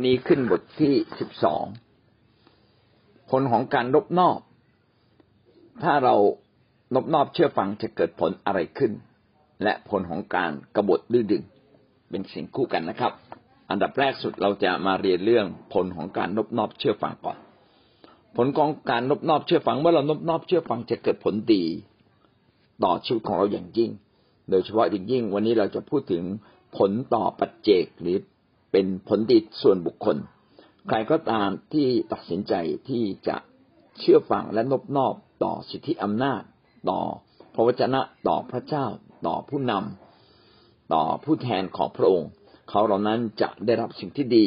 วันนี้ขึ้นบทที่สิบสองผลของการนบนอบ ถ้าเรานบนอบเชื่อฟังจะเกิดผลอะไรขึ้น และผลของการกรบฏดื้อดึง เป็นสิ่งคู่กันนะครับ อันดับแรกสุดเราจะมาเรียนเรื่องผลของการนบนอบเชื่อฟังก่อน ผลของการนบนอบเชื่อฟังเมื่อเรานบนอบเชื่อฟังจะเกิดผลดี ต่อชีวิตของเราอย่างยิ่ง โดยเฉพาะอย่างยิ่งวันนี้เราจะพูดถึงผลต่อปัจเจกหรือ เป็นผลดีส่วนบุคคล ใครก็ตามที่ตัดสินใจที่จะเชื่อฟังและนบนอบต่อสิทธิอำนาจ ต่อพระวจนะต่อพระเจ้า ต่อผู้นำต่อผู้แทนของพระองค์ เขาเหล่านั้นจะได้รับสิ่งที่ดี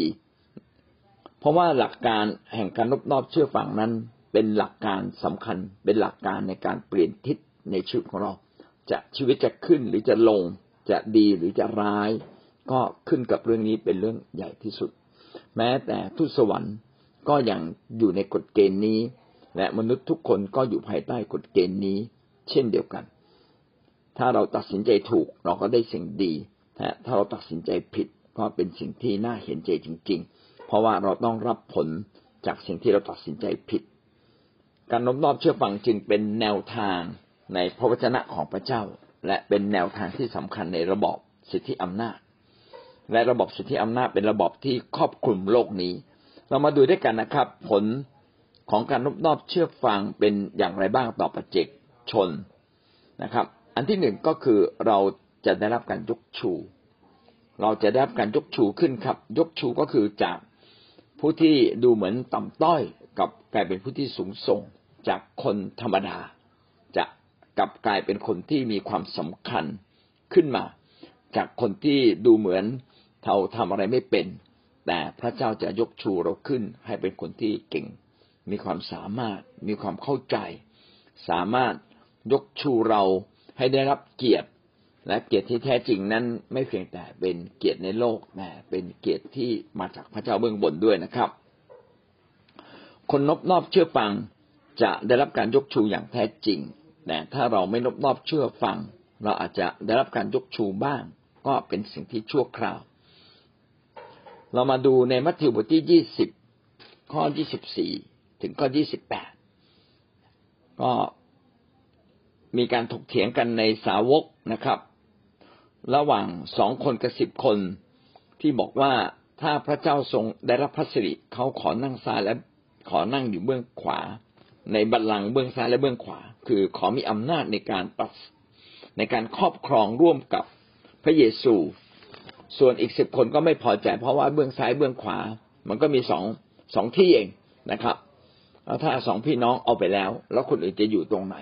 เพราะว่าหลักการแห่งการนบนอบเชื่อฟังนั้น เป็นหลักการสำคัญ เป็นหลักการในการเปลี่ยนทิศในชีวิตของเรา จะชีวิตจะขึ้นหรือจะลงจะดีหรือจะร้าย ก็ขึ้นกับเรื่องนี้เป็นเรื่องใหญ่ที่สุด แม้แต่ทุสวรรค์ก็ยังอยู่ในกฎเกณฑ์นี้ และมนุษย์ทุกคนก็อยู่ภายใต้กฎเกณฑ์นี้ เช่นเดียวกัน ถ้าเราตัดสินใจถูกเราก็ได้สิ่งดีแต่ถ้าเราตัดสินใจผิดก็เป็นสิ่งที่น่าเห็นใจจริง ๆ เพราะว่าเราต้องรับผลจากสิ่งที่เราตัดสินใจผิด การน้อมนอบเชื่อฟังจึงเป็นแนวทางในพระวจนะของพระเจ้า และเป็นแนวทางที่สำคัญในระบอบสิทธิอำนาจ และระบบสิทธิอำนาจเป็นระบบที่ครอบคลุมโลกนี้ เรามาดูด้วยกันนะครับ ผลของการนบนอบเชื่อฟังเป็นอย่างไรบ้างต่อประเจกชนนะครับ อันที่หนึ่งก็คือเราจะได้รับการยกชู เราจะได้รับการยกชูขึ้นครับ ยกชูก็คือจากผู้ที่ดูเหมือนต่ำต้อยกับกลายเป็นผู้ที่สูงส่ง จากคนธรรมดา จะกลับกลายเป็นคนที่มีความสำคัญขึ้นมา จากคนที่ดูเหมือน เราทำอะไรไม่เป็น แต่พระเจ้าจะยกชูเราขึ้น ให้เป็นคนที่เก่ง มีความสามารถ มีความเข้าใจ สามารถยกชูเราให้ได้รับเกียรติ และเกียรติที่แท้จริงนั้นไม่เพียงแต่เป็นเกียรติในโลกแต่เป็นเกียรติที่มาจากพระเจ้าเบื้องบนด้วยนะครับ คนนบนอบเชื่อฟังจะได้รับการยกชูอย่างแท้จริง แต่ถ้าเราไม่นบนอบเชื่อฟัง เราอาจจะได้รับการยกชูบ้าง ก็เป็นสิ่งที่ชั่วคราว เรามาดูในมัทธิวบทที่ยี่สิบข้อยี่สิบสี่ถึงข้อยี่สิบแปดก็มีการถกเถียงกันในสาวกนะครับ ระหว่างสองคนกับสิบคนที่บอกว่าถ้าพระเจ้าทรงได้รับพระสิริเขาขอนั่งซ้ายและขอนั่งอยู่เบื้องขวา ในบัลลังก์เบื้องซ้ายและเบื้องขวา คือขอมีอำนาจในการตัดในการครอบครองร่วมกับพระเยซู ส่วนอีกสิบคนก็ไม่พอใจ เพราะว่าเบื้องซ้ายเบื้องขวา มันก็มีสองสองที่เองนะครับแล้วถ้าสองพี่น้องเอาไปแล้ว แล้วคนอื่นจะอยู่ตรงไหน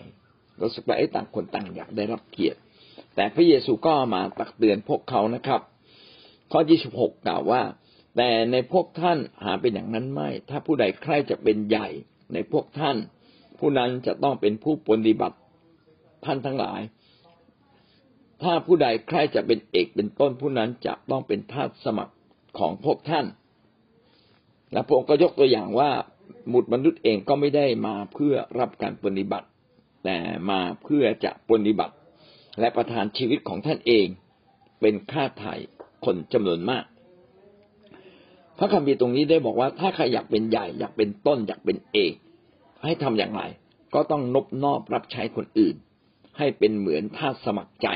รู้สึกว่าไอ้ต่างคนต่างอยากได้รับเกียรติ แต่พระเยซูก็มาตักเตือนพวกเขานะครับ ข้อที่สิบหกกล่าวว่า แต่ในพวกท่านหาเป็นอย่างนั้นไม่ ถ้าผู้ใดใครจะเป็นใหญ่ในพวกท่าน ผู้นั้นจะต้องเป็นผู้ปฏิบัติท่านทั้งหลาย ถ้าผู้ใดใครจะเป็นเอกเป็นต้นผู้นั้นจะต้องเป็นทาสสมัครของพวกท่าน และพระองค์ก็ยกตัวอย่างว่าหมุดมนุษย์เองก็ไม่ได้มาเพื่อรับการปฏิบัติ แต่มาเพื่อจะปฏิบัติ และประทานชีวิตของท่านเอง เป็นค่าไถ่คนจำนวนมาก พระคัมภีร์ตรงนี้ได้บอกว่าถ้าใครอยากเป็นใหญ่อยากเป็นต้นอยากเป็นเอก ให้ทำอย่างไร ก็ต้องนบนอบรับใช้คนอื่น ให้เป็นเหมือนทาสสมัครใจ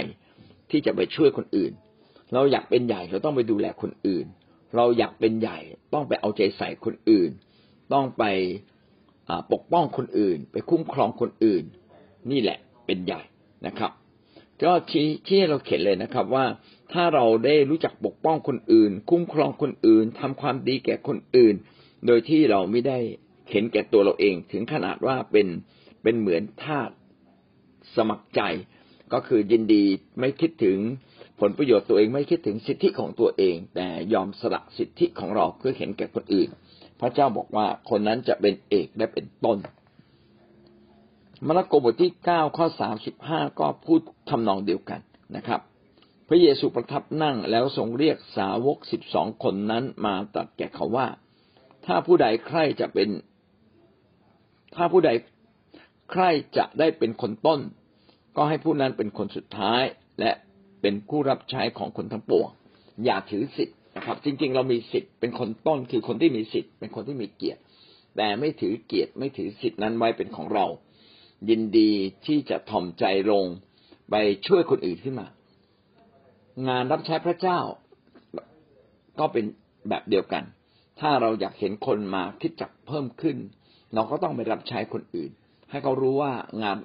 ที่จะไปช่วยคนอื่น เราอยากเป็นใหญ่เราต้องไปดูแลคนอื่น เราอยากเป็นใหญ่ต้องไปเอาใจใส่คนอื่น ต้องไปปกป้องคนอื่น ไปคุ้มครองคนอื่น นี่แหละเป็นใหญ่นะครับ ก็ชี้ชี้เราเขียนเลยนะครับว่าถ้าเราได้รู้จักปกป้องคนอื่น คุ้มครองคนอื่นทำความดีแก่คนอื่น โดยที่เราไม่ได้เห็นแก่ตัวเราเอง ถึงขนาดว่าเป็นเป็นเหมือนทาสสมัครใจ ก็คือยินดีไม่คิดถึงผลประโยชน์ตัวเองไม่คิดถึงสิทธิของตัวเอง แต่ยอมสละสิทธิของเราเพื่อเห็นแก่คนอื่น พระเจ้าบอกว่าคนนั้นจะเป็นเอกและเป็นต้นมาระโกบทที่เก้าข้อสามสิบห้าก็พูดทำนองเดียวกันนะครับ พระเยซูประทับนั่งแล้วทรงเรียกสาวกสิบสองคนนั้นมาตรัสแก่เขาว่า ถ้าผู้ใดใครจะเป็น ถ้าผู้ใดใครจะได้เป็นคนต้น ก็ให้ผู้นั้นเป็นคนสุดท้าย และเป็นผู้รับใช้ของคนทั้งปวง อย่าถือสิทธิ์นะครับ จริงๆ เรามีสิทธิ์เป็นคนต้นคือคนที่มีสิทธิ์เป็นคนที่มีเกียรติ แต่ไม่ถือเกียรติไม่ถือสิทธินั้นไว้เป็นของเรา ยินดีที่จะถ่อมใจลงไปช่วยคนอื่นขึ้นมา งานรับใช้พระเจ้าก็เป็นแบบเดียวกัน ถ้าเราอยากเห็นคนมาคิดจักเพิ่มขึ้น เราก็ต้องไปรับใช้คนอื่น ให้เขารู้ว่างาน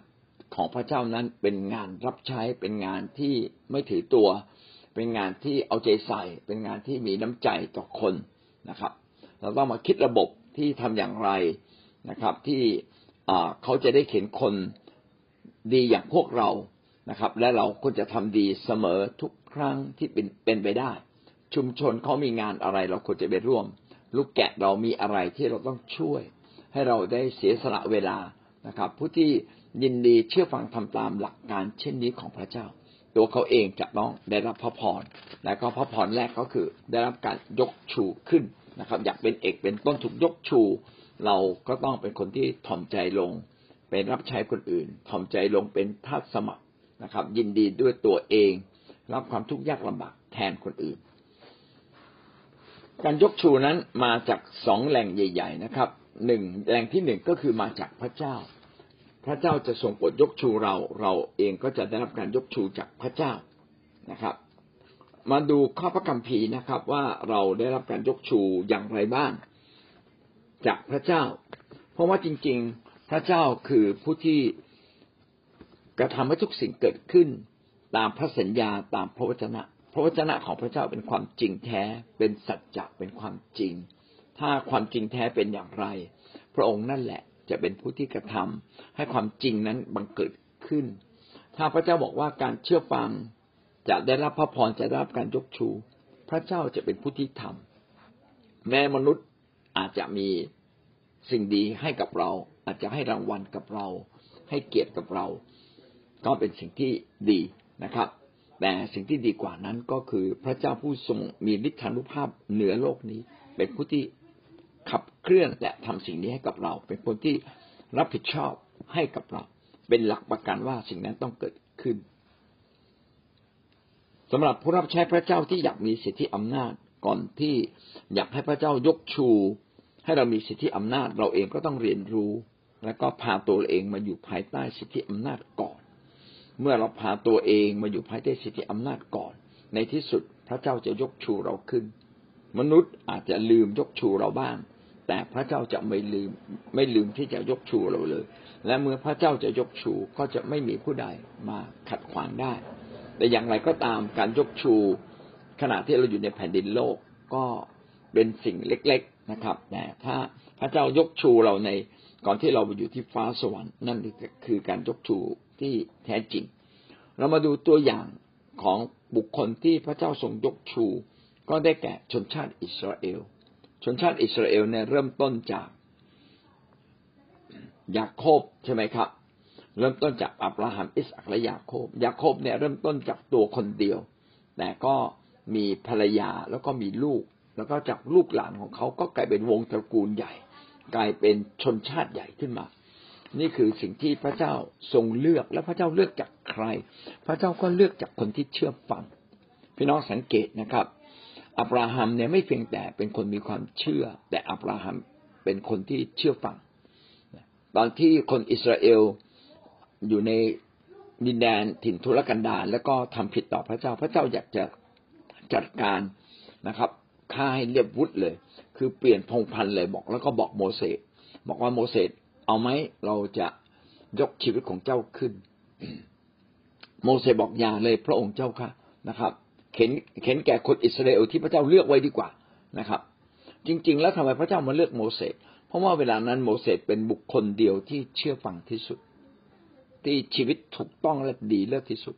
ของพระเจ้านั้นเป็นงานรับใช้เป็นงานที่ไม่ถือตัว เป็นงานที่เอาใจใส่ เป็นงานที่มีน้ำใจต่อคนนะครับ เราต้องมาคิดระบบที่ทำอย่างไรนะครับ ที่เขาจะได้เห็นคนดีอย่างพวกเรานะครับ และเราก็จะทำดีเสมอทุกครั้งที่เป็นเป็นไปได้ ชุมชนเขามีงานอะไร เราควรจะไปร่วม ลูกแกะเรามีอะไรที่เราต้องช่วย ให้เราได้เสียสละเวลานะครับ ผู้ที่ ยินดีเชื่อฟังทำตามหลักการเช่นนี้ของพระเจ้า ตัวเขาเองจะต้องได้รับพระพรและก็พระพรแรกก็คือ ได้รับการยกชูขึ้นนะครับ อยากเป็นเอกเป็นต้นถูกยกชู เราก็ต้องเป็นคนที่ถ่อมใจลง เป็นรับใช้คนอื่น ถ่อมใจลงเป็นทาสสมัครนะครับ ยินดีด้วยตัวเอง รับความทุกข์ยากลำบากแทนคนอื่น การยกชูนั้นมาจากสองแหล่งใหญ่ ๆ นะครับหนึ่งแหล่งที่หนึ่งก็คือมาจากพระเจ้า พระเจ้าจะทรงโปรดยกชูเรา เราเองก็จะได้รับการยกชูจากพระเจ้านะครับ มาดูข้อพระคัมภีร์นะครับ ว่าเราได้รับการยกชูอย่างไรบ้าง จากพระเจ้า เพราะว่าจริง ๆ พระเจ้าคือผู้ที่กระทำให้ทุกสิ่งเกิดขึ้น ตามพระสัญญาตามพระวจนะ พระวจนะของพระเจ้าเป็นความจริงแท้ เป็นสัจจะเป็นความจริง ถ้าความจริงแท้เป็นอย่างไร พระองค์นั่นแหละ จะเป็นผู้ที่กระทำให้ความจริงนั้นบังเกิดขึ้น ถ้าพระเจ้าบอกว่าการเชื่อฟังจะได้รับพระพรจะได้รับการยกชู พระเจ้าจะเป็นผู้ที่ทำแม้มนุษย์อาจจะมีสิ่งดีให้กับเรา อาจจะให้รางวัลกับเรา ให้เกียรติกับเรา ก็เป็นสิ่งที่ดีนะครับ แต่สิ่งที่ดีกว่านั้นก็คือพระเจ้าผู้ทรงมีฤทธานุภาพเหนือโลกนี้ เป็นผู้ที่ เคลื่อนและทำสิ่งนี้ให้กับเรา เป็นคนที่รับผิดชอบให้กับเรา เป็นหลักประกันว่าสิ่งนั้นต้องเกิดขึ้นสำหรับผู้รับใช้พระเจ้าที่อยากมีสิทธิอำนาจก่อนที่อยากให้พระเจ้ายกชู ให้เรามีสิทธิอำนาจ เราเองก็ต้องเรียนรู้ และก็พาตัวเองมาอยู่ภายใต้สิทธิอำนาจก่อน เมื่อเราพาตัวเองมาอยู่ภายใต้สิทธิอำนาจก่อน ในที่สุดพระเจ้าจะยกชูเราขึ้น มนุษย์อาจจะลืมยกชูเราบ้าง แต่พระเจ้าจะไม่ลืม ไม่ลืมที่จะยกชูเราเลย และเมื่อพระเจ้าจะยกชูก็จะไม่มีผู้ใดมาขัดขวางได้ แต่อย่างไรก็ตามการยกชู ขณะที่เราอยู่ในแผ่นดินโลกก็เป็นสิ่งเล็ก ๆนะครับ แต่ถ้าพระเจ้ายกชูเราในก่อนที่เราไปอยู่ที่ฟ้าสวรรค์นั่นคือการยกชูที่แท้จริง เรามาดูตัวอย่างของบุคคลที่พระเจ้าทรงยกชู ก็ได้แก่ชนชาติอิสราเอล ชนชาติอิสราเอลเนี่ยเริ่มต้นจากยาโคบใช่ไหมครับ เริ่มต้นจากอับราฮัมอิสอักและยาโคบยาโคบเนี่ยเริ่มต้นจากตัวคนเดียว แต่ก็มีภรรยาแล้วก็มีลูก แล้วก็จากลูกหลานของเขาก็กลายเป็นวงตระกูลใหญ่ กลายเป็นชนชาติใหญ่ขึ้นมา นี่คือสิ่งที่พระเจ้าทรงเลือกและพระเจ้าเลือกจากใคร พระเจ้าก็เลือกจากคนที่เชื่อฟังพี่น้องสังเกตนะครับ อับราฮัมเนี่ยไม่เพียงแต่เป็นคนมีความเชื่อ แต่อับราฮัมเป็นคนที่เชื่อฟังตอนที่คนอิสราเอลอยู่ในดินแดนถิ่นทุรกันดารแล้วก็ทำผิดต่อพระเจ้า พระเจ้าอยากจะจัดการนะครับฆ่าให้เรียบวุฒเลย คือเปลี่ยนพงพันธ์เลยบอก แล้วก็บอกโมเสสบอกว่าโมเสสเอาไหมเราจะยกชีวิตของเจ้าขึ้น โมเสสบอกอย่าเลยพระองค์เจ้าค่ะนะครับ เข็นเข็นแก่คนอิสราเอลที่พระเจ้าเลือกไว้ดีกว่านะครับ จริง ๆ แล้วทำไมพระเจ้ามาเลือกโมเสสเพราะว่าเวลานั้นโมเสสเป็นบุคคลเดียวที่เชื่อฟังที่สุด ที่ชีวิตถูกต้องและดีเลิศที่สุด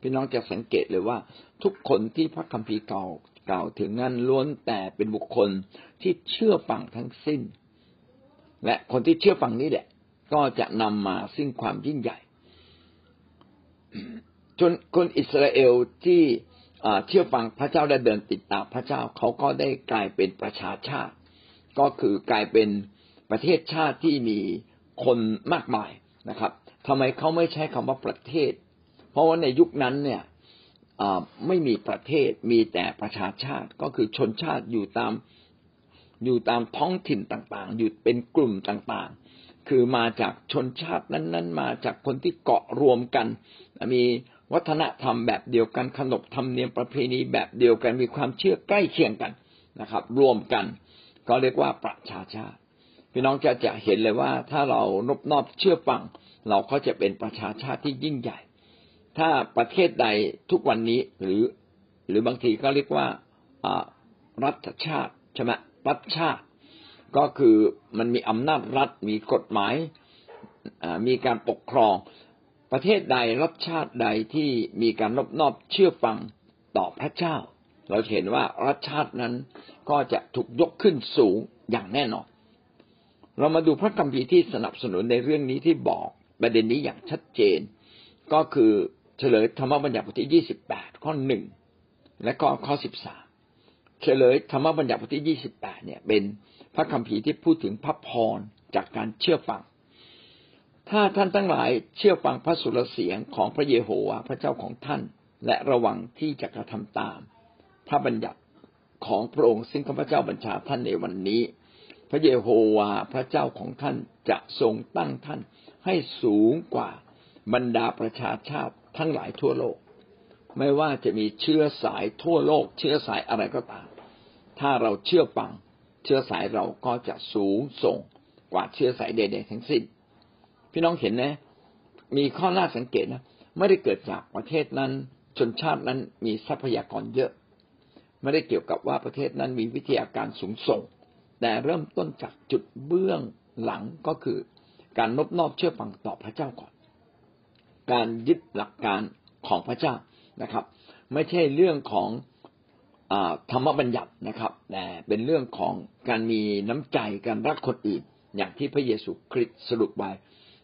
พี่น้องจะสังเกตเลยว่า ทุกคนที่พระคัมภีร์เก่ากล่าวถึงนั้นล้วนแต่เป็นบุคคลที่เชื่อฟังทั้งสิ้น และคนที่เชื่อฟังนี้แหละ ก็จะนำมาซึ่งความยิ่งใหญ่จนคนอิสราเอลที่ เชื่อฟังพระเจ้าและเดินติดตามพระเจ้าเขาก็ได้กลายเป็นประชาชาติ ก็คือกลายเป็นประเทศชาติที่มีคนมากมายนะครับทำไมเขาไม่ใช้คำว่าประเทศ เพราะว่าในยุคนั้นเนี่ยไม่มีประเทศมีแต่ประชาชาติก็คือชนชาติอยู่ตามอยู่ตามท้องถิ่นต่างๆ อยู่เป็นกลุ่มต่างๆ คือมาจากชนชาตินั้น ๆ มาจากคนที่เกาะรวมกัน มี วัฒนธรรมแบบเดียวกันขนบธรรมเนียมประเพณีแบบเดียวกันมีความเชื่อใกล้เคียงกันนะครับ รวมกันก็เรียกว่าประชาชาติ พี่น้องจะจะเห็นเลยว่า ถ้าเรานบนอบเชื่อฟัง เราก็จะเป็นประชาชาติที่ยิ่งใหญ่ ถ้าประเทศใดทุกวันนี้หรือ หรือบางทีก็เรียกว่ารัฐชาติใช่ไหมรัฐชาติ ก็คือมันมีอำนาจรัฐมีกฎหมายมีการปกครอง ประเทศใดรัฐชาติใดที่มีการนบนอบเชื่อฟังต่อพระเจ้า เราเห็นว่ารัฐชาตินั้นก็จะถูกยกขึ้นสูงอย่างแน่นอน เรามาดูพระคัมภีร์ที่สนับสนุนในเรื่องนี้ที่บอกประเด็นนี้อย่างชัดเจน ก็คือเฉลยธรรมบัญญัติบทที่ยี่สิบแปดข้อหนึ่งและก็ข้อสิบสามเฉลยธรรมบัญญัติบทที่ยี่สิบแปดเนี่ยเป็นพระคัมภีร์ที่พูดถึงพระพรจากการเชื่อฟัง ถ้าท่านทั้งหลายเชื่อฟังพระสุรเสียงของพระเยโฮวาห์พระเจ้าของท่าน และระวังที่จะกระทำตาม พระบัญญัติของพระองค์ซึ่งข้าพเจ้าบัญชาท่านในวันนี้ พระเยโฮวาห์พระเจ้าของท่านจะทรงตั้งท่านให้สูงกว่าบรรดาประชาชาติทั้งหลายทั่วโลก ไม่ว่าจะมีเชื้อสายทั่วโลก เชื้อสายอะไรก็ตาม ถ้าเราเชื่อฟัง เชื้อสายเราก็จะสูงส่งกว่าเชื้อสายใดๆทั้งสิ้น พี่น้องเห็นนะ มีข้อน่าสังเกตนะไม่ได้เกิดจากประเทศนั้น ชนชาตินั้นมีทรัพยากรเยอะ ไม่ได้เกี่ยวกับว่าประเทศนั้นมีวิทยาการสูงส่ง แต่เริ่มต้นจากจุดเบื้องหลังก็คือการนบนอบเชื่อฟังต่อพระเจ้าก่อน การยึดหลักการของพระเจ้านะครับ ไม่ใช่เรื่องของอธรรมบัญญัตินะครับ แต่เป็นเรื่องของการมีน้ำใจการรักคนอื่น อย่างที่พระเยซูคริสต์สรุปไว้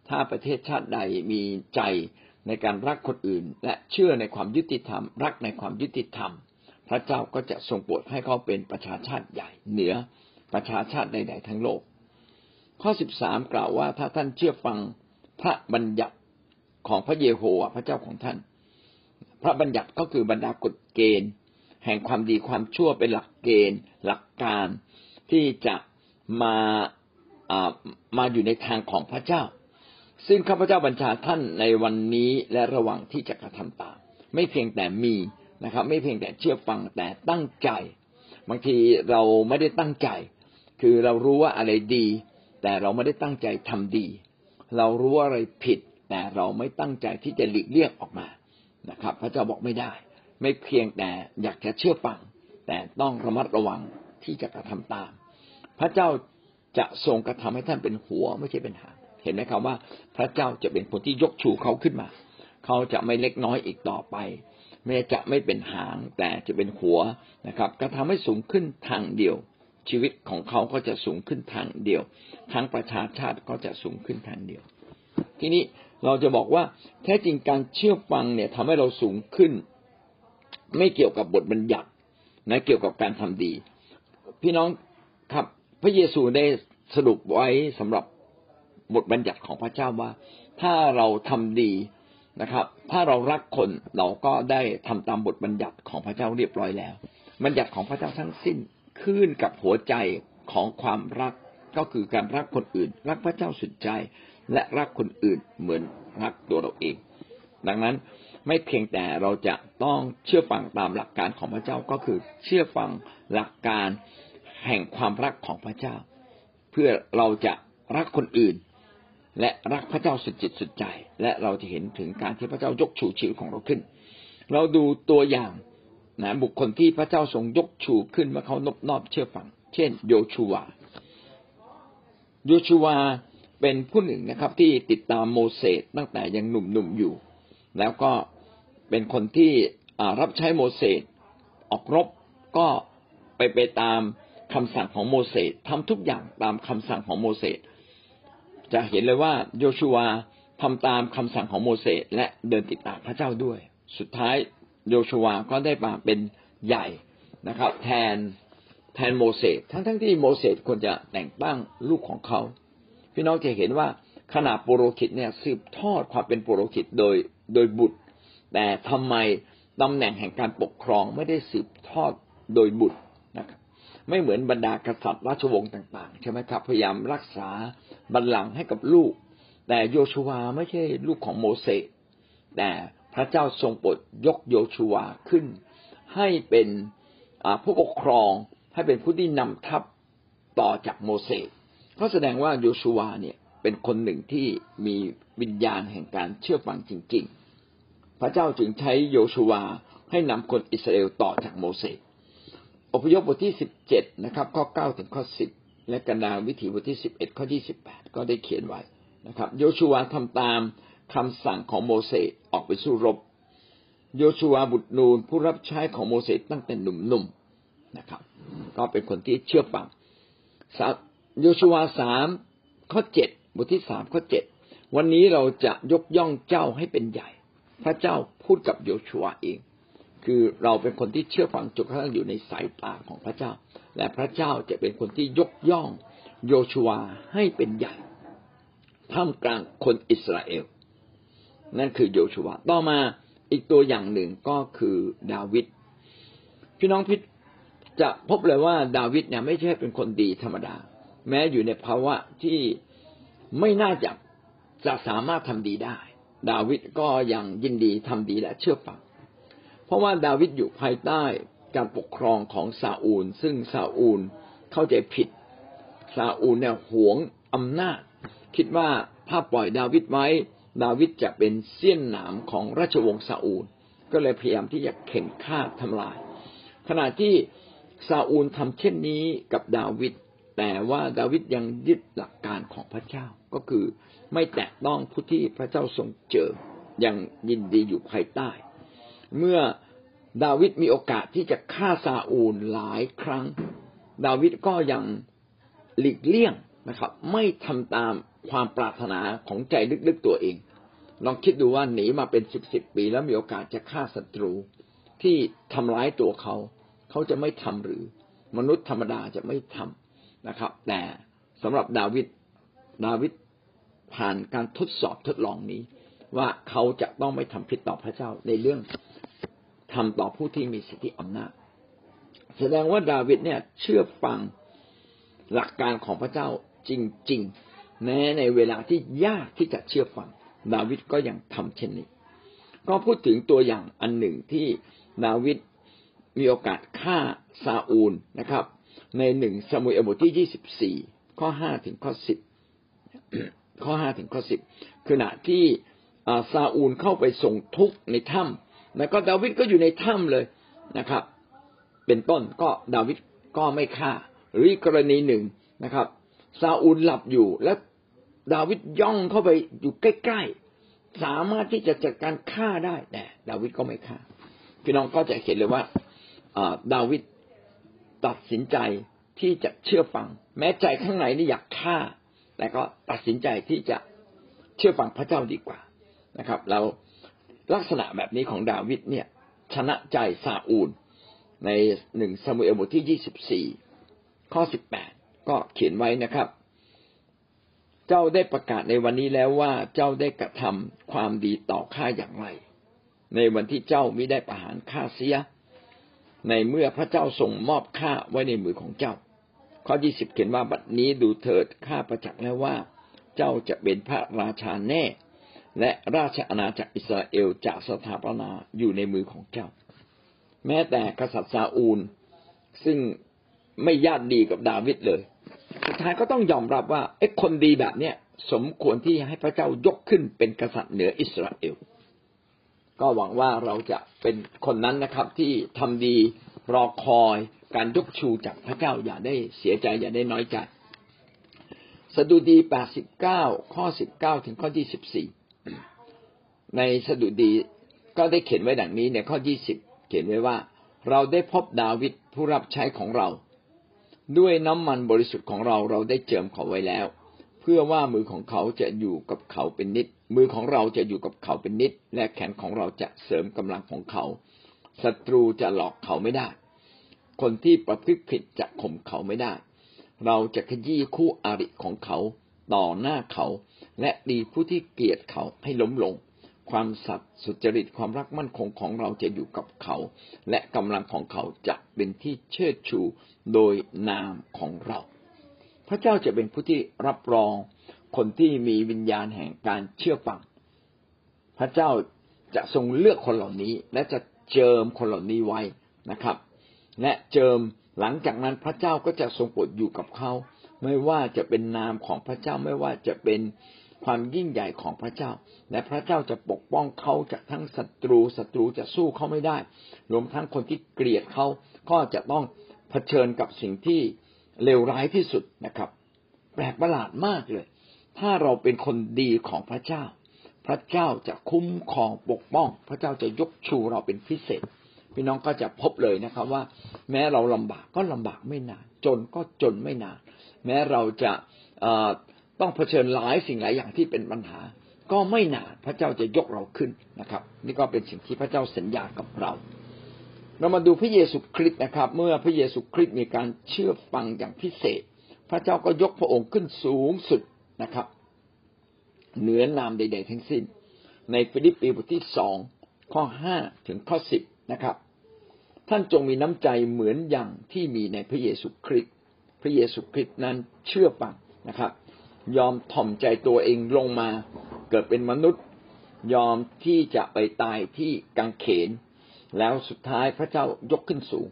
ถ้าประเทศชาติใดมีใจในการรักคนอื่น และเชื่อในความยุติธรรม รักในความยุติธรรม พระเจ้าก็จะทรงโปรดให้เขาเป็นประชาชาติใหญ่เหนือประชาชาติใด ๆ ทั้งโลก ข้อสิบสามกล่าวว่าถ้าท่านเชื่อฟังพระบัญญัติของพระเยโฮวาห์พระเจ้าของท่าน พระบัญญัติก็คือบรรดากฎเกณฑ์ แห่งความดีความชั่วเป็นหลักเกณฑ์ หลักการที่จะมามาอยู่ในทางของพระเจ้า ซึ่งข้าพเจ้าบัญชาท่านในวันนี้และระหว่างที่จะกระทำตาม ไม่เพียงแต่มีนะครับ ไม่เพียงแต่เชื่อฟังแต่ตั้งใจ บางทีเราไม่ได้ตั้งใจ คือเรารู้ว่าอะไรดี แต่เราไม่ได้ตั้งใจทำดี เรารู้ว่าอะไรผิด แต่เราไม่ตั้งใจที่จะหลีกเลี่ยงออกมานะครับ พระเจ้าบอกไม่ได้ ไม่เพียงแต่อยากจะเชื่อฟัง แต่ต้องระมัดระวังที่จะกระทำตาม พระเจ้าจะทรงกระทำให้ท่านเป็นหัวไม่ใช่เป็นหาง เห็นไหมครับว่าพระเจ้าจะเป็นคนที่ยกชูเขาขึ้นมา เขาจะไม่เล็กน้อยอีกต่อไปแม้จะไม่เป็นหางแต่จะเป็นหัวนะครับ ก็ทำให้สูงขึ้นทางเดียว ชีวิตของเขาก็จะสูงขึ้นทางเดียว ทั้งประชาชาติก็จะสูงขึ้นทางเดียว ทีนี้เราจะบอกว่าแท้จริงการเชื่อฟังเนี่ยทำให้เราสูงขึ้น ไม่เกี่ยวกับบทบัญญัตินะเกี่ยวกับการทำดี พี่น้องครับพระเยซูได้สรุปไว้สำหรับ บทบัญญัติของพระเจ้าว่า ถ้าเราทำดีนะครับ ถ้าเรารักคนเราก็ได้ทำตามบทบัญญัติของพระเจ้าเรียบร้อยแล้ว บัญญัติของพระเจ้าทั้งสิ้นขึ้นกับหัวใจของความรักก็คือการรักคนอื่น รักพระเจ้าสุดใจ และรักคนอื่นเหมือนรักตัวเราเอง ดังนั้นไม่เพียงแต่เราจะต้องเชื่อฟังตามหลักการของพระเจ้าก็คือเชื่อฟังหลักการแห่งความรักของพระเจ้า เพื่อเราจะรักคนอื่น และรักพระเจ้าสุดจิตสุดใจ และเราจะเห็นถึงการที่พระเจ้ายกชูชีวิตของเราขึ้น เราดูตัวอย่างนะบุคคลที่พระเจ้าทรงยกชูขึ้นเมื่อเขานบนอบเชื่อฟัง เช่น โยชูวา โยชูวาเป็นผู้หนึ่งนะครับที่ติดตามโมเสสตั้งแต่ยังหนุ่มๆอยู่ แล้วก็เป็นคนที่รับใช้โมเสสออกรบก็ไปไปตามคำสั่งของโมเสสทำทุกอย่างตามคำสั่งของโมเสส จะเห็นเลยว่าโยชูวาทำตามคำสั่งของโมเสสและเดินติดตามพระเจ้าด้วย สุดท้ายโยชูวาก็ได้มาเป็นใหญ่นะครับ แทนแทนโมเสสทั้งทั้งที่โมเสสควรจะแต่งตั้งลูกของเขา พี่น้องจะเห็นว่าขณะปุโรหิตเนี่ยสืบทอดความเป็นปุโรหิตโดยโดยบุตร แต่ทำไมตำแหน่งแห่งการปกครองไม่ได้สืบทอดโดยบุตรนะครับ ไม่เหมือนบรรดากษัตริย์ราชวงศ์ต่าง ๆ ใช่ไหมครับ พยายามรักษาบัลลังก์ให้กับลูก แต่โยชูวาไม่ใช่ลูกของโมเสสแต่พระเจ้าทรงโปรดยกโยชูวาขึ้น ให้เป็นผู้ปกครองให้เป็นผู้ที่นำทัพต่อจากโมเสสก็แสดงว่าโยชูวาเนี่ยเป็นคนหนึ่งที่มีวิญญาณแห่งการเชื่อฟังจริง ๆ พระเจ้าจึงใช้โยชูวาให้นำคนอิสราเอลต่อจากโมเสส อพยพบทที่สิบเจ็ดนะครับ ข้อเก้าถึงข้อสิบและกันดาวิถีบทที่สิบเอ็ดข้อที่สิบแปดก็ได้เขียนไว้นะครับ โยชูวาทำตามคำสั่งของโมเสสออกไปสู้รบ โยชูวาบุตรนูนผู้รับใช้ของโมเสสตั้งแต่หนุ่มๆนะครับ ก็เป็นคนที่เชื่อฟังโยชูวาสามข้อเจ็ดบทที่สามข้อเจ็ดวันนี้เราจะยกย่องเจ้าให้เป็นใหญ่ พระเจ้าพูดกับโยชูวาเอง คือเราเป็นคนที่เชื่อฟังจนกระทั่งอยู่ในสายตาของพระเจ้า และพระเจ้าจะเป็นคนที่ยกย่องโยชูวาให้เป็นใหญ่ท่ามกลางคนอิสราเอล นั่นคือโยชูวาต่อมาอีกตัวอย่างหนึ่งก็คือดาวิดพี่น้องพิจะพบเลยว่าดาวิดเนี่ยไม่ใช่เป็นคนดีธรรมดา แม้อยู่ในภาวะที่ไม่น่าจะจะสามารถทำดีได้ ดาวิดก็ยังยินดีทำดีและเชื่อฟัง เพราะว่าดาวิดอยู่ภายใต้การปกครองของซาอูล ซึ่งซาอูลเข้าใจผิดซาอูลเนี่ยหวงอำนาจ คิดว่าถ้าปล่อยดาวิดไว้ ดาวิดจะเป็นเสี้ยนหนามของราชวงศ์ซาอูล ก็เลยพยายามที่จะเข็นฆ่าทำลาย ขณะที่ซาอูลทำเช่นนี้กับดาวิดแต่ว่าดาวิดยังยึดหลักการของพระเจ้าก็คือไม่แตะต้องผู้ที่พระเจ้าทรงเจอยังยินดีอยู่ภายใต้ เมื่อดาวิดมีโอกาสที่จะฆ่าซาอูลหลายครั้ง ดาวิดก็ยังหลีกเลี่ยงนะครับ ไม่ทำตามความปรารถนาของใจลึกๆตัวเอง ลองคิดดูว่าหนีมาเป็นสิบสิบปี แล้วมีโอกาสจะฆ่าศัตรูที่ทำร้ายตัวเขา เขาจะไม่ทำหรือ มนุษย์ธรรมดาจะไม่ทำนะครับ แต่สำหรับดาวิดดาวิดผ่านการทดสอบทดลองนี้ ว่าเขาจะต้องไม่ทำผิดต่อพระเจ้าในเรื่อง ทำต่อผู้ที่มีสิทธิอำนาจ แสดงว่าดาวิดเนี่ยเชื่อฟังหลักการของพระเจ้าจริง ๆ แม้ในเวลาที่ยากที่จะเชื่อฟัง ดาวิดก็ยังทำเช่นนี้ ก็พูดถึงตัวอย่างอันหนึ่งที่ดาวิดมีโอกาสฆ่าซาอูลนะครับ ในหนึ่งสมุยอบทที่ยี่สิบสี่ข้อห้าถึงข้อสิบข้อห้าถึงข้อสิบขณะที่ซาอูลเข้าไปส่งทุกข์ในถ้ำ แล้วก็ดาวิดก็อยู่ในถ้ำเลยนะครับ เป็นต้นก็ดาวิดก็ไม่ฆ่า หรืออีกกรณีหนึ่งนะครับซาอูลหลับอยู่แล้วดาวิดย่องเข้าไปอยู่ใกล้ๆสามารถที่จะจัดการฆ่าได้แต่ดาวิดก็ไม่ฆ่า พี่น้องก็จะเห็นเลยว่าดาวิดตัดสินใจที่จะเชื่อฟัง แม้ใจข้างในนี่อยากฆ่า แต่ก็ตัดสินใจที่จะเชื่อฟังพระเจ้าดีกว่านะครับ เรา ลักษณะแบบนี้ของดาวิดเนี่ย ชนะใจซาอูล ในหนึ่งซามูเอลบทที่ยี่สิบสี่ข้อสิบแปดก็เขียนไว้นะครับ เจ้าได้ประกาศในวันนี้แล้วว่าเจ้าได้กระทำความดีต่อข้าอย่างไร ในวันที่เจ้ามิได้ประหารข้าเสีย ในเมื่อพระเจ้าส่งมอบข้าไว้ในมือของเจ้า ข้อยี่สิบเขียนว่าบัดนี้ดูเถิดข้าประจักษ์แล้วว่า เจ้าจะเป็นพระราชาแน่ และราชอาณาจักรอิสราเอลจะสถาปนาอยู่ในมือของเจ้า แม้แต่กษัตริย์ซาอูล ซึ่งไม่ญาติดีกับดาวิดเลยสุดท้ายก็ต้องยอมรับว่าไอ้คนดีแบบเนี้ยสมควรที่ให้พระเจ้ายกขึ้นเป็นกษัตริย์เหนืออิสราเอล ก็หวังว่าเราจะเป็นคนนั้นนะครับ ที่ทำดีรอคอยการยกชูจากพระเจ้าอย่าได้เสียใจอย่าได้น้อยใจ สดุดีแปดสิบเก้าข้อสิบเก้าถึงข้อยี่สิบสี่ ในสดุดีก็ได้เขียนไว้ดังนี้ในข้อยี่สิบเขียนไว้ว่า เราได้พบดาวิดผู้รับใช้ของเรา ด้วยน้ำมันบริสุทธิ์ของเราเราได้เจิมเขาไว้แล้ว เพื่อว่ามือของเขาจะอยู่กับเขาเป็นนิด มือของเราจะอยู่กับเขาเป็นนิด และแขนของเราจะเสริมกำลังของเขาศัตรูจะหลอกเขาไม่ได้ คนที่ประพฤติผิดจะข่มเขาไม่ได้ เราจะขยี้คู่อาริของเขา ต่อหน้าเขา และดีผู้ที่เกลียดเขาให้ล้มลง ความสัตย์สุจริตความรักมั่นคงของเราจะอยู่กับเขา และกำลังของเขาจะเป็นที่เชิดชูโดยนามของเรา พระเจ้าจะเป็นผู้ที่รับรองคนที่มีวิญญาณแห่งการเชื่อฟัง พระเจ้าจะทรงเลือกคนเหล่านี้ และจะเจิมคนเหล่านี้ไว้นะครับ และเจิมหลังจากนั้นพระเจ้าก็จะทรงโปรดอยู่กับเขา ไม่ว่าจะเป็นนามของพระเจ้าไม่ว่าจะเป็น ความยิ่งใหญ่ของพระเจ้า และพระเจ้าจะปกป้องเขาจากทั้งศัตรูศัตรูจะสู้เขาไม่ได้รวมทั้งคนที่เกลียดเขาก็จะต้องเผชิญกับสิ่งที่เลวร้ายที่สุดนะครับ แปลกประหลาดมากเลย ถ้าเราเป็นคนดีของพระเจ้า พระเจ้าจะคุ้มครองปกป้อง พระเจ้าจะยกชูเราเป็นพิเศษ พี่น้องก็จะพบเลยนะครับว่า แม้เราลำบากก็ลำบากไม่นาน จนก็จนไม่นาน แม้เราจะ ต้องเผชิญหลายสิ่งหลายอย่างที่เป็นปัญหา ก็ไม่นานพระเจ้าจะยกเราขึ้นนะครับ นี่ก็เป็นสิ่งที่พระเจ้าสัญญากับเรา เรามาดูพระเยซูคริสต์นะครับ เมื่อพระเยซูคริสต์มีการเชื่อฟังอย่างพิเศษ พระเจ้าก็ยกพระองค์ขึ้นสูงสุดนะครับ เหนือนามใด ๆ ทั้งสิ้น ในฟิลิปปีบทที่สองข้อห้าถึงข้อสิบนะครับ ท่านจงมีน้ำใจเหมือนอย่างที่มีในพระเยซูคริสต์พระเยซูคริสต์นั้นเชื่อฟังนะครับ ยอมถ่อมใจตัวเองลงมาเกิดเป็นมนุษย์ ยอมที่จะไปตายที่กังเขน แล้วสุดท้ายพระเจ้ายกขึ้นสูง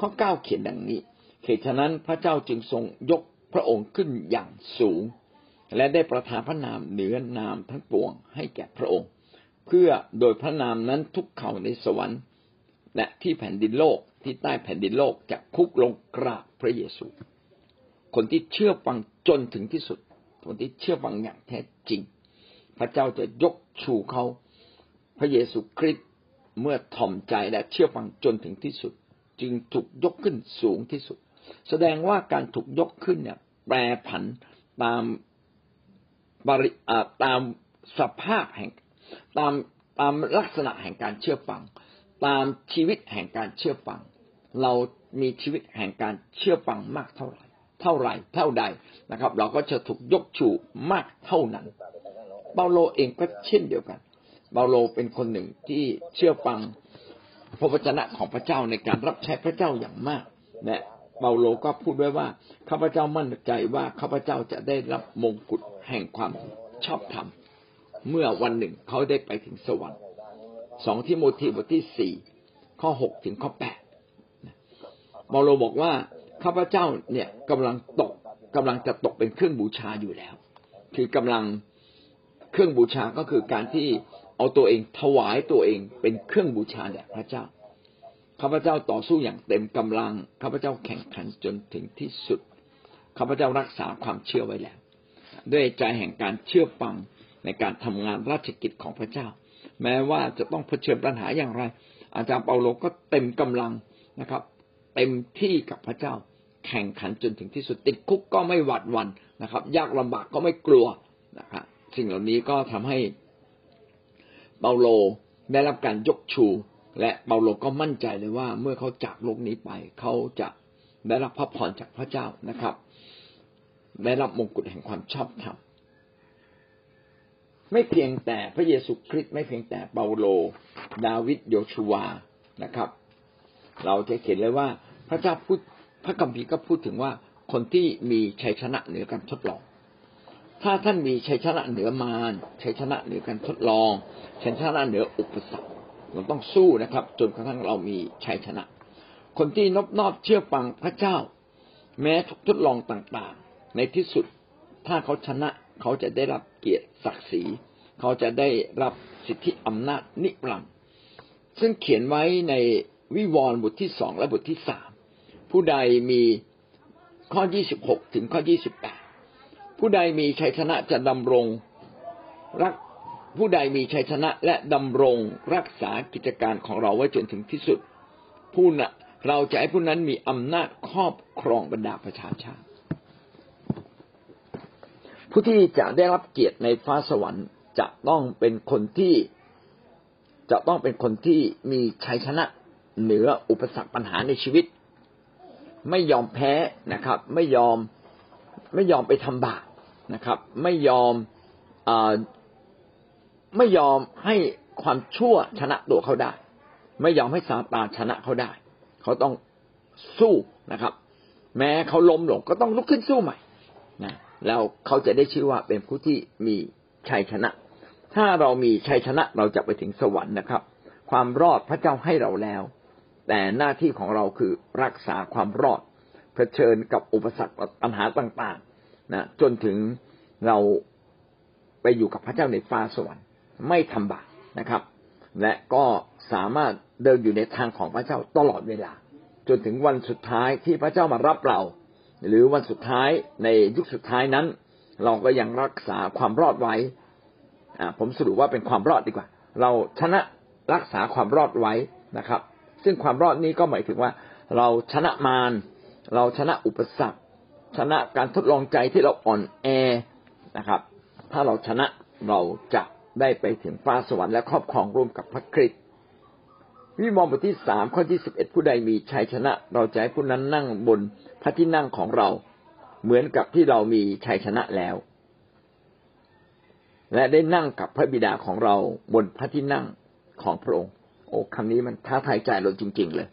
ข้อเก้าเขียนดังนี้เหตุฉะนั้นพระเจ้าจึงทรงยกพระองค์ขึ้นอย่างสูง และได้ประทานพระนามเหนือนามทั้งปวงให้แก่พระองค์ เพื่อโดยพระนามนั้นทุกเข่าในสวรรค์ และที่แผ่นดินโลกที่ใต้แผ่นดินโลกจะคุกลงกราบพระเยซู คนที่เชื่อฟังจนถึงที่สุด คนที่เชื่อฟังอย่างแท้จริง พระเจ้าจะยกชูเขาพระเยซูคริสต์เมื่อถ่อมใจและเชื่อฟังจนถึงที่สุด จึงถูกยกขึ้นสูงที่สุด แสดงว่าการถูกยกขึ้นเนี่ย แปรผันตามบริตามสภาพแห่ง ตามตามลักษณะแห่งการเชื่อฟัง ตามชีวิตแห่งการเชื่อฟัง เรามีชีวิตแห่งการเชื่อฟังมากเท่าไหร่ เท่าไหร่เท่าใดนะครับ เราก็จะถูกยกชูมากเท่านั้นเปาโลเองก็เช่นเดียวกันเปาโลเป็นคนหนึ่งที่เชื่อฟังพระวจนะของพระเจ้าในการรับใช้พระเจ้าอย่างมากและเปาโลก็พูดไว้ว่าข้าพเจ้ามั่นใจว่าข้าพเจ้าจะได้รับมงกุฎแห่งความชอบธรรม เมื่อวันหนึ่งเขาได้ไปถึงสวรรค์สองที่โมทีบทที่สี่ข้อหกถึงข้อแปดเปาโลบอกว่า ข้าพเจ้าเนี่ยกำลังตกกำลังจะตกเป็นเครื่องบูชาอยู่แล้ว คือกำลังเครื่องบูชาก็คือการที่เอาตัวเองถวายตัวเองเป็นเครื่องบูชาแด่พระเจ้าข้าพเจ้าต่อสู้อย่างเต็มกำลังข้าพเจ้าแข่งขันจนถึงที่สุดข้าพเจ้ารักษาความเชื่อไว้แล้ว ด้วยใจแห่งการเชื่อฟังในการทำงานราชกิจของพระเจ้า แม้ว่าจะต้องเผชิญปัญหาอย่างไร อาจารย์เปาโลก็เต็มกำลังนะครับ เต็มที่กับพระเจ้า แข่งขันจนถึงที่สุดติดคุกก็ไม่หวาดวันนะครับ ยากลำบากก็ไม่กลัวนะครับสิ่งเหล่านี้ก็ทำให้เปาโลได้รับการยกชู และเปาโลก็มั่นใจเลยว่า เมื่อเขาจากโลกนี้ไป เขาจะได้รับพระพรจากพระเจ้านะครับ ได้รับมงกุฎแห่งความชอบธรรมไม่เพียงแต่พระเยซูคริสต์ไม่เพียงแต่เปาโล ดาวิดโยชูวานะครับ เราจะเห็นเลยว่าพระเจ้าพูด พระกัมภีร์ก็พูดถึงว่าคนที่มีชัยชนะเหนือการทดลอง ถ้าท่านมีชัยชนะเหนือมารชัยชนะเหนือการทดลอง ชัยชนะเหนืออุปสรรคเราต้องสู้นะครับ จนกระทั่งเรามีชัยชนะ คนที่นอบนอบเชื่อฟังพระเจ้า แม้ทุกทดลองต่างๆ ในที่สุดถ้าเขาชนะเขาจะได้รับเกียรติศักดิ์ศรี เขาจะได้รับสิทธิอำนาจนิรันดร์ซึ่งเขียนไว้ในวิวรณ์บทที่สองและบทที่สาม ผู้ใดมีข้อยี่สิบหกถึงข้อยี่สิบแปดผู้ใดมีชัยชนะจะดำรงรักผู้ใดมีชัยชนะและดำรงรักษากิจการของเราไว้จนถึงที่สุด ผู้นะเราจะให้ผู้นั้นมีอำนาจครอบครองบรรดาประชาชาติ ผู้ที่จะได้รับเกียรติในฟ้าสวรรค์จะต้องเป็นคนที่จะต้องเป็นคนที่มีชัยชนะเหนืออุปสรรคปัญหาในชีวิต ไม่ยอมแพ้นะครับ ไม่ยอมไม่ยอมไปทำบาปนะครับ ไม่ยอมอไม่ยอมให้ความชั่วชนะตัวเขาได้ ไม่ยอมให้ซาตานชนะเขาได้ เขาต้องสู้นะครับ แม้เขาล้มลงก็ต้องลุกขึ้นสู้ใหม่นะแล้วเขาจะได้ชื่อว่าเป็นผู้ที่มีชัยชนะ ถ้าเรามีชัยชนะเราจะไปถึงสวรรค์นะครับ ความรอดพระเจ้าให้เราแล้ว แต่หน้าที่ของเราคือรักษาความรอดเผชิญกับอุปสรรคปัญหาต่างๆนะจนถึงเราไปอยู่กับพระเจ้าในฟ้าสวรรค์ไม่ทำบาปนะครับ และก็สามารถเดินอยู่ในทางของพระเจ้าตลอดเวลา จนถึงวันสุดท้ายที่พระเจ้ามารับเรา หรือวันสุดท้ายในยุคสุดท้ายนั้น เราก็ยังรักษาความรอดไว้ผมสรุปว่าเป็นความรอดดีกว่า เราชนะรักษาความรอดไว้นะครับ ซึ่งความรอดนี้ก็หมายถึงว่า เราชนะมารเราชนะอุปสรรค ชนะการทดลองใจที่เราอ่อนแอนะครับ ถ้าเราชนะเราจะได้ไปถึงฟ้าสวรรค์และครอบครองร่วมกับพระคริสต์วิมองบทที่สามข้อที่สิบเอ็ดผู้ใดมีชัยชนะ เราจะให้ผู้นั้นนั่งบนพระที่นั่งของเรา เหมือนกับที่เรามีชัยชนะแล้ว และได้นั่งกับพระบิดาของเราบนพระที่นั่งของพระองค์ อ้คำนี้มันท้าทายใจเราจริง ๆ เลย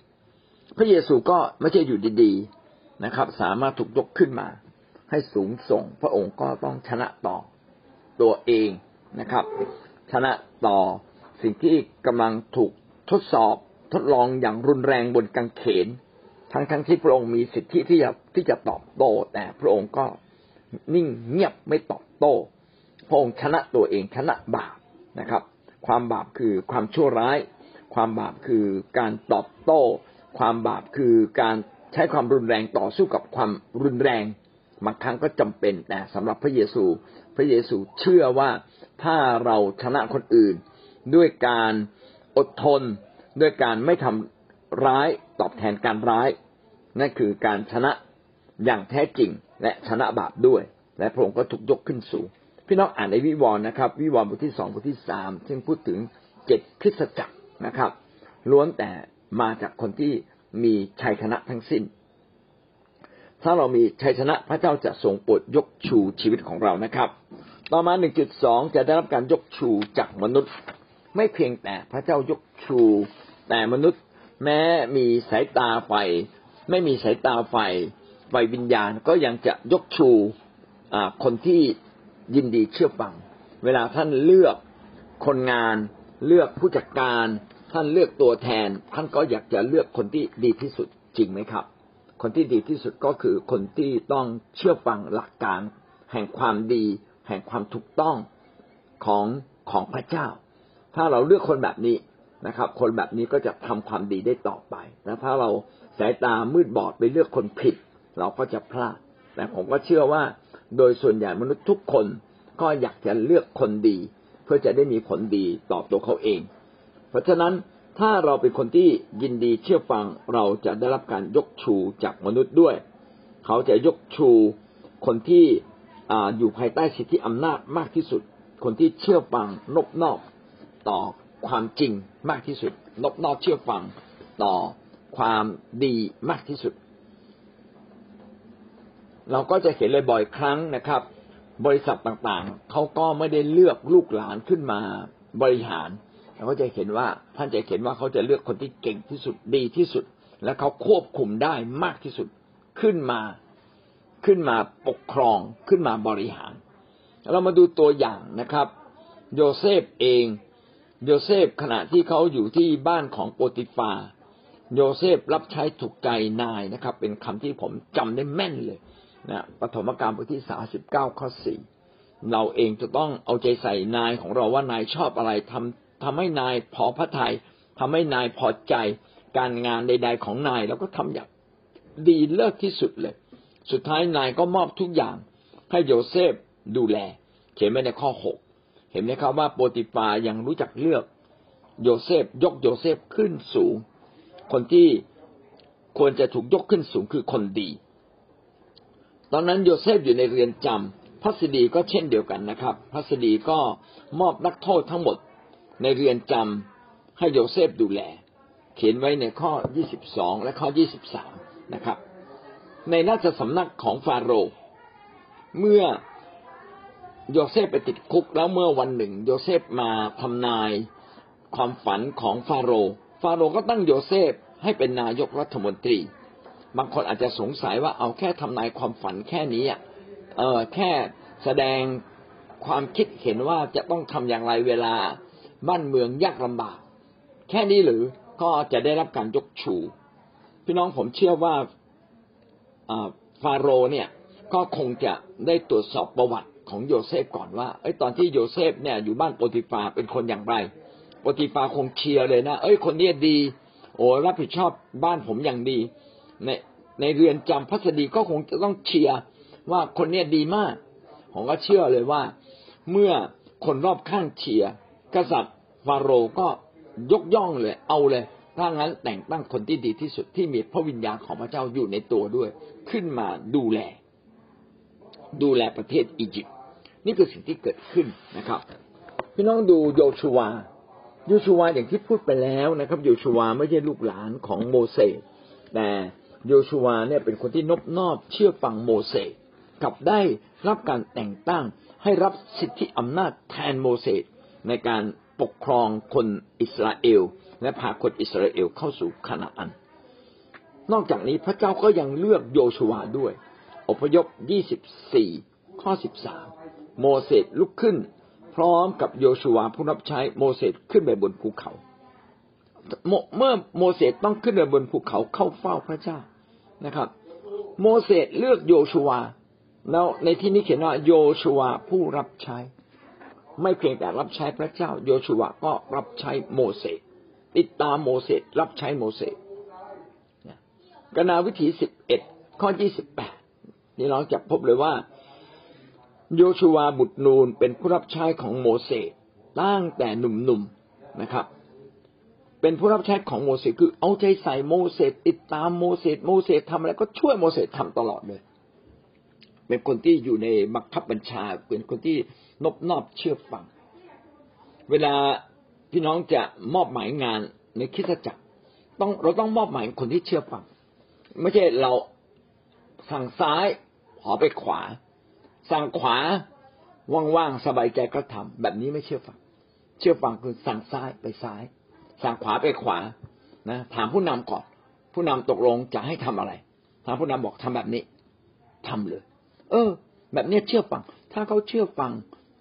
พระเยซูก็ไม่ใช่อยู่ดีๆนะครับ สามารถถูกยกขึ้นมา ให้สูงส่ง พระองค์ก็ต้องชนะต่อตัวเองนะครับ ชนะต่อสิ่งที่กำลังถูกทดสอบทดลองอย่างรุนแรงบนกังเขน ทั้งทั้งที่พระองค์มีสิทธิที่จะที่จะตอบโต้แต่พระองค์ก็นิ่งเงียบไม่ตอบโต้ พระองค์ชนะตัวเองชนะบาปนะครับ ความบาปคือความชั่วร้าย ความบาปคือการตอบโต้ ความบาปคือการใช้ความรุนแรงต่อสู้กับความรุนแรงบางครั้งก็จำเป็นแต่สำหรับพระเยซู พระเยซูเชื่อว่าถ้าเราชนะคนอื่น ด้วยการอดทน ด้วยการไม่ทำร้ายตอบแทนการร้าย นั่นคือการชนะอย่างแท้จริง และชนะบาปด้วย และพระองค์ก็ถูกยกขึ้นสูงพี่น้องอ่านในวิวรณ์นะครับ วิวรณ์บทที่สองบทที่สามซึ่งพูดถึงเจ็ดคริสตจักร นะครับ ล้วนแต่มาจากคนที่มีชัยชนะทั้งสิ้น ถ้าเรามีชัยชนะพระเจ้าจะทรงโปรดยกชูชีวิตของเรานะครับ ต่อมาหนึ่งจุดสองจะได้รับการยกชูจากมนุษย์ ไม่เพียงแต่พระเจ้ายกชู แต่มนุษย์แม้มีสายตาไฟไม่มีสายตาไฟไฟวิญญาณก็ยังจะยกชูคนที่ยินดีเชื่อฟัง เวลาท่านเลือกคนงาน เลือกผู้จัดการ ท่านเลือกตัวแทน ท่านก็อยากจะเลือกคนที่ดีที่สุดจริงไหมครับ คนที่ดีที่สุดก็คือคนที่ต้องเชื่อฟังหลักการ แห่งความดี แห่งความถูกต้องของของพระเจ้า ถ้าเราเลือกคนแบบนี้นะครับ คนแบบนี้ก็จะทำความดีได้ต่อไปแต่ถ้าเราสายตามืดบอดไปเลือกคนผิด เราก็จะพลาด แต่ผมก็เชื่อว่า โดยส่วนใหญ่มนุษย์ทุกคนก็อยากจะเลือกคนดี เพื่อจะได้มีผลดีต่อตัวเขาเอง เพราะฉะนั้นถ้าเราเป็นคนที่ยินดีเชื่อฟังเราจะได้รับการยกชูจากมนุษย์ด้วย เขาจะยกชูคนที่ออยู่ภายใต้สิทธิอำนาจมากที่สุด คนที่เชื่อฟังนบนอบต่อความจริงมากที่สุด นบนอกเชื่อฟังต่อความดีมากที่สุด เราก็จะเห็นเลยบ่อยครั้งนะครับ บริษัทต่างๆ เขาก็ไม่ได้เลือกลูกหลานขึ้นมาบริหาร เขาจะเห็นว่าท่านจะเห็นว่าเขาจะเลือกคนที่เก่งที่สุดดีที่สุด และเขาควบคุมได้มากที่สุดขึ้นมาขึ้นมาปกครองขึ้นมาบริหาร เรามาดูตัวอย่างนะครับ โยเซฟเองโยเซฟขณะที่เขาอยู่ที่บ้านของโปติฟาโยเซฟรับใช้ถูกใจนายนะครับ เป็นคำที่ผมจำได้แม่นเลยนะปฐมกาลบทที่สามสิบเก้าข้อสี่เราเองจะต้องเอาใจใส่นายของเราว่านายชอบอะไรทำ ทำให้นายพอพระทัยทำให้นายพอใจการงานใด ๆ ของนายแล้วก็ทำอย่างดีเลิศที่สุดเลย สุดท้ายนายก็มอบทุกอย่างให้โยเซฟดูแล เขียนไว้ในข้อหกเห็นไหมครับว่าโปติฟายังรู้จักเลือกโยเซฟยกโยเซฟขึ้นสูง คนที่ควรจะถูกยกขึ้นสูงคือคนดี ตอนนั้นโยเซฟอยู่ในเรือนจำพัศดีก็เช่นเดียวกันนะครับพัศดีก็มอบนักโทษทั้งหมด ในเรือนจำให้โยเซฟดูแล เขียนไว้ในข้อ 22 และข้อ 23 นะครับ ในราชสำนักของฟาโรห์เมื่อโยเซฟไปติดคุกแล้วเมื่อวันหนึ่ง โยเซฟมาทำนายความฝันของฟาโรห์ฟาโรห์ก็ตั้งโยเซฟให้เป็นนายกรัฐมนตรี บางคนอาจจะสงสัยว่าเอาแค่ทำนายความฝันแค่นี้อะเออแค่แสดงความคิดเห็นว่าจะต้องทำอย่างไรเวลา บ้านเมืองยากลำบาก แค่นี้หรือก็จะได้รับการยกชู พี่น้องผมเชื่อว่าฟาโรเนี่ยก็คงจะได้ตรวจสอบประวัติของโยเซฟก่อนว่าไอ้ตอนที่โยเซฟเนี่ยอยู่บ้านโปติฟาเป็นคนอย่างไรโปติฟาคงเชียร์เลยนะเอ้ยคนนี้ดี โอ้รับผิดชอบบ้านผมอย่างดี ในในเรือนจำพัสดีก็คงจะต้องเชียร์ว่าคนเนี้ดีมาก ผมก็เชื่อเลยว่า เมื่อคนรอบข้างเชียร์ กษัตริย์ฟาโรห์ก็ยกย่องเลย เอาเลยถ้างั้นแต่งตั้งคนที่ดีที่สุดที่มีพระวิญญาณของพระเจ้าอยู่ในตัวด้วย ขึ้นมาดูแล ดูแลประเทศอียิปต์นี่คือสิ่งที่เกิดขึ้นนะครับพี่น้องดูโยชูวาโยชูวาอย่างที่พูดไปแล้วนะครับโยชูวาไม่ใช่ลูกหลานของโมเสสแต่โยชูวาเนี่ยเป็นคนที่นบนอบเชื่อฟังโมเสสกับได้รับการแต่งตั้งให้รับสิทธิอำนาจแทนโมเสส ในการปกครองคนอิสราเอล และพาคนอิสราเอลเข้าสู่คานาอัน นอกจากนี้พระเจ้าก็ยังเลือกโยชูวาด้วย อพยพ 24 ข้อ 13 โมเสสลุกขึ้น พร้อมกับโยชูวาผู้รับใช้โมเสสขึ้นไปบนภูเขาเมื่อโมเสสต้องขึ้นไปบนภูเขาเข้าเฝ้าพระเจ้านะครับ โมเสสเลือกโยชูวาแล้วในที่นี้เขียนว่าโยชูวาผู้รับใช้ ไม่เพียงแต่รับใช้พระเจ้า โยชูวาก็รับใช้โมเสสติดตามโมเสสรับใช้โมเสสกนาวิถีสิบเอ็ดข้อยี่สิบแปดนี่เราจะพบเลยว่า โยชูวาบุตรนูนเป็นผู้รับใช้ของโมเสสตั้งแต่หนุ่มๆนะครับ เป็นผู้รับใช้ของโมเสสคือเอาใจใส่โมเสสติดตามโมเสสโมเสสทำอะไรก็ช่วยโมเสสทำตลอดเลย เป็นคนที่อยู่ในบังคับบัญชา เป็นคนที่นบนอบเชื่อฟัง เวลาพี่น้องจะมอบหมายงานในคิดจักรต้องเราต้องมอบหมายคนที่เชื่อฟัง ไม่ใช่เราสั่งซ้ายขอไปขวา สั่งขวาว่างๆสบายใจก็ทำแบบนี้ไม่เชื่อฟัง เชื่อฟังคือสั่งซ้ายไปซ้าย สั่งขวาไปขวานะถามผู้นำก่อน ผู้นำตกลงจะให้ทำอะไร ถามผู้นำบอกทำแบบนี้ทำเลย เออ แบบนี้เชื่อฟัง ถ้าเขาเชื่อฟัง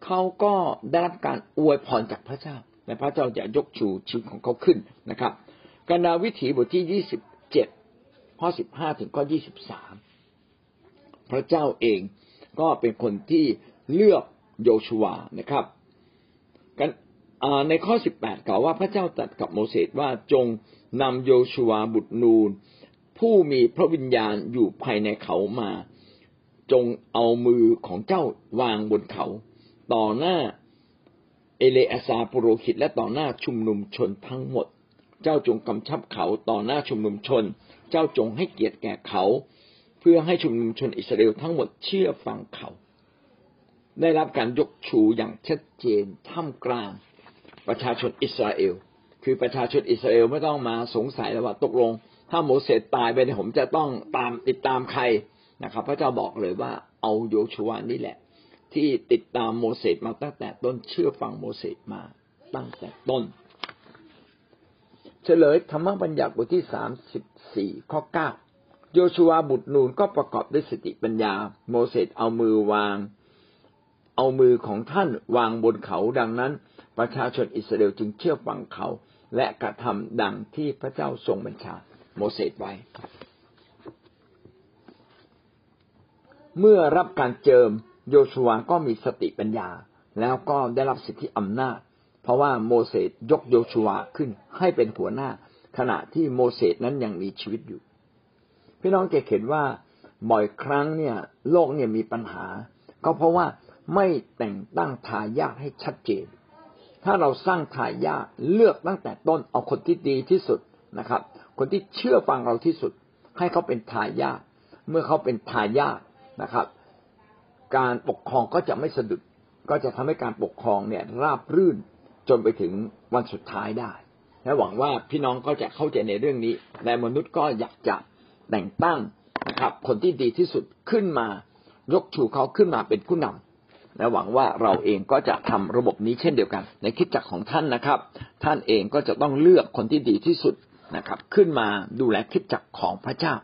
เขาก็ได้รับการอวยพรจากพระเจ้าและพระเจ้าจะยกชูชีวิตของเขาขึ้นนะครับกนาวิถีบทที่ยี่สิบเจ็ดข้อสิบห้าถึงข้อยี่สิบสามพระเจ้าเองก็เป็นคนที่เลือกโยชัวนะครับกันในข้อสิบแปดกล่าวว่าพระเจ้าตรัสกับโมเสสว่าจงนำโยชัวบุตรนูน ผู้มีพระวิญญาณอยู่ภายในเขามา จงเอามือของเจ้าวางบนเขา ต่อหน้าเอเลอาซาปุโรหิต และต่อหน้าชุมนุมชนทั้งหมด เจ้าจงกำชับเขาต่อหน้าชุมนุมชน เจ้าจงให้เกียรติแก่เขา เพื่อให้ชุมนุมชนอิสราเอลทั้งหมดเชื่อฟังเขา ได้รับการยกชูอย่างชัดเจนท่ามกลางประชาชนอิสราเอล คือประชาชนอิสราเอลไม่ต้องมาสงสัยแล้วว่าตกลง ถ้าโมเสสตายไปเนี่ยผมจะต้องตามติดตามใคร นะครับ พระเจ้าบอกเลยว่าเอาโยชูวานี่แหละ ที่ติดตามโมเสสมาตั้งแต่ต้นเชื่อฟังโมเสสมาตั้งแต่ต้น เฉลยธรรมบัญญัติบทที่สามสิบสี่ข้อเก้าโยชัวบุตรนูนก็ประกอบด้วยสติปัญญา โมเสสเอามือวาง เอามือของท่านวางบนเขาดังนั้น ประชาชนอิสราเอลจึงเชื่อฟังเขา และกระทำดังที่พระเจ้าทรงบัญชา โมเสสไว้ เมื่อรับการเจิมโยชัวก็มีสติปัญญา แล้วก็ได้รับสิทธิอำนาจ เพราะว่าโมเสสยกโยชัวขึ้นให้เป็นหัวหน้า ขณะที่โมเสสนั้นยังมีชีวิตอยู่ พี่น้องจะเห็นว่าบ่อยครั้งเนี่ย โลกเนี่ยมีปัญหา ก็เพราะว่าไม่แต่งตั้งทายาทให้ชัดเจน ถ้าเราสร้างทายาทเลือกตั้งแต่ต้นเอาคนที่ดีที่สุดนะครับ คนที่เชื่อฟังเราที่สุด ให้เขาเป็นทายาทเมื่อเขาเป็นทายาท นะครับ การปกครองก็จะไม่สะดุด ก็จะทำให้การปกครองเนี่ยราบรื่นจนไปถึงวันสุดท้ายได้ และหวังว่าพี่น้องก็จะเข้าใจในเรื่องนี้และมนุษย์ก็อยากจะแต่งตั้งนะครับ คนที่ดีที่สุดขึ้นมายกชูเขาขึ้นมาเป็นผู้นำและหวังว่าเราเองก็จะทำระบบนี้เช่นเดียวกัน ในคิดจักของท่านนะครับ ท่านเองก็จะต้องเลือกคนที่ดีที่สุดนะครับ ขึ้นมาดูแลคิดจักของพระเจ้า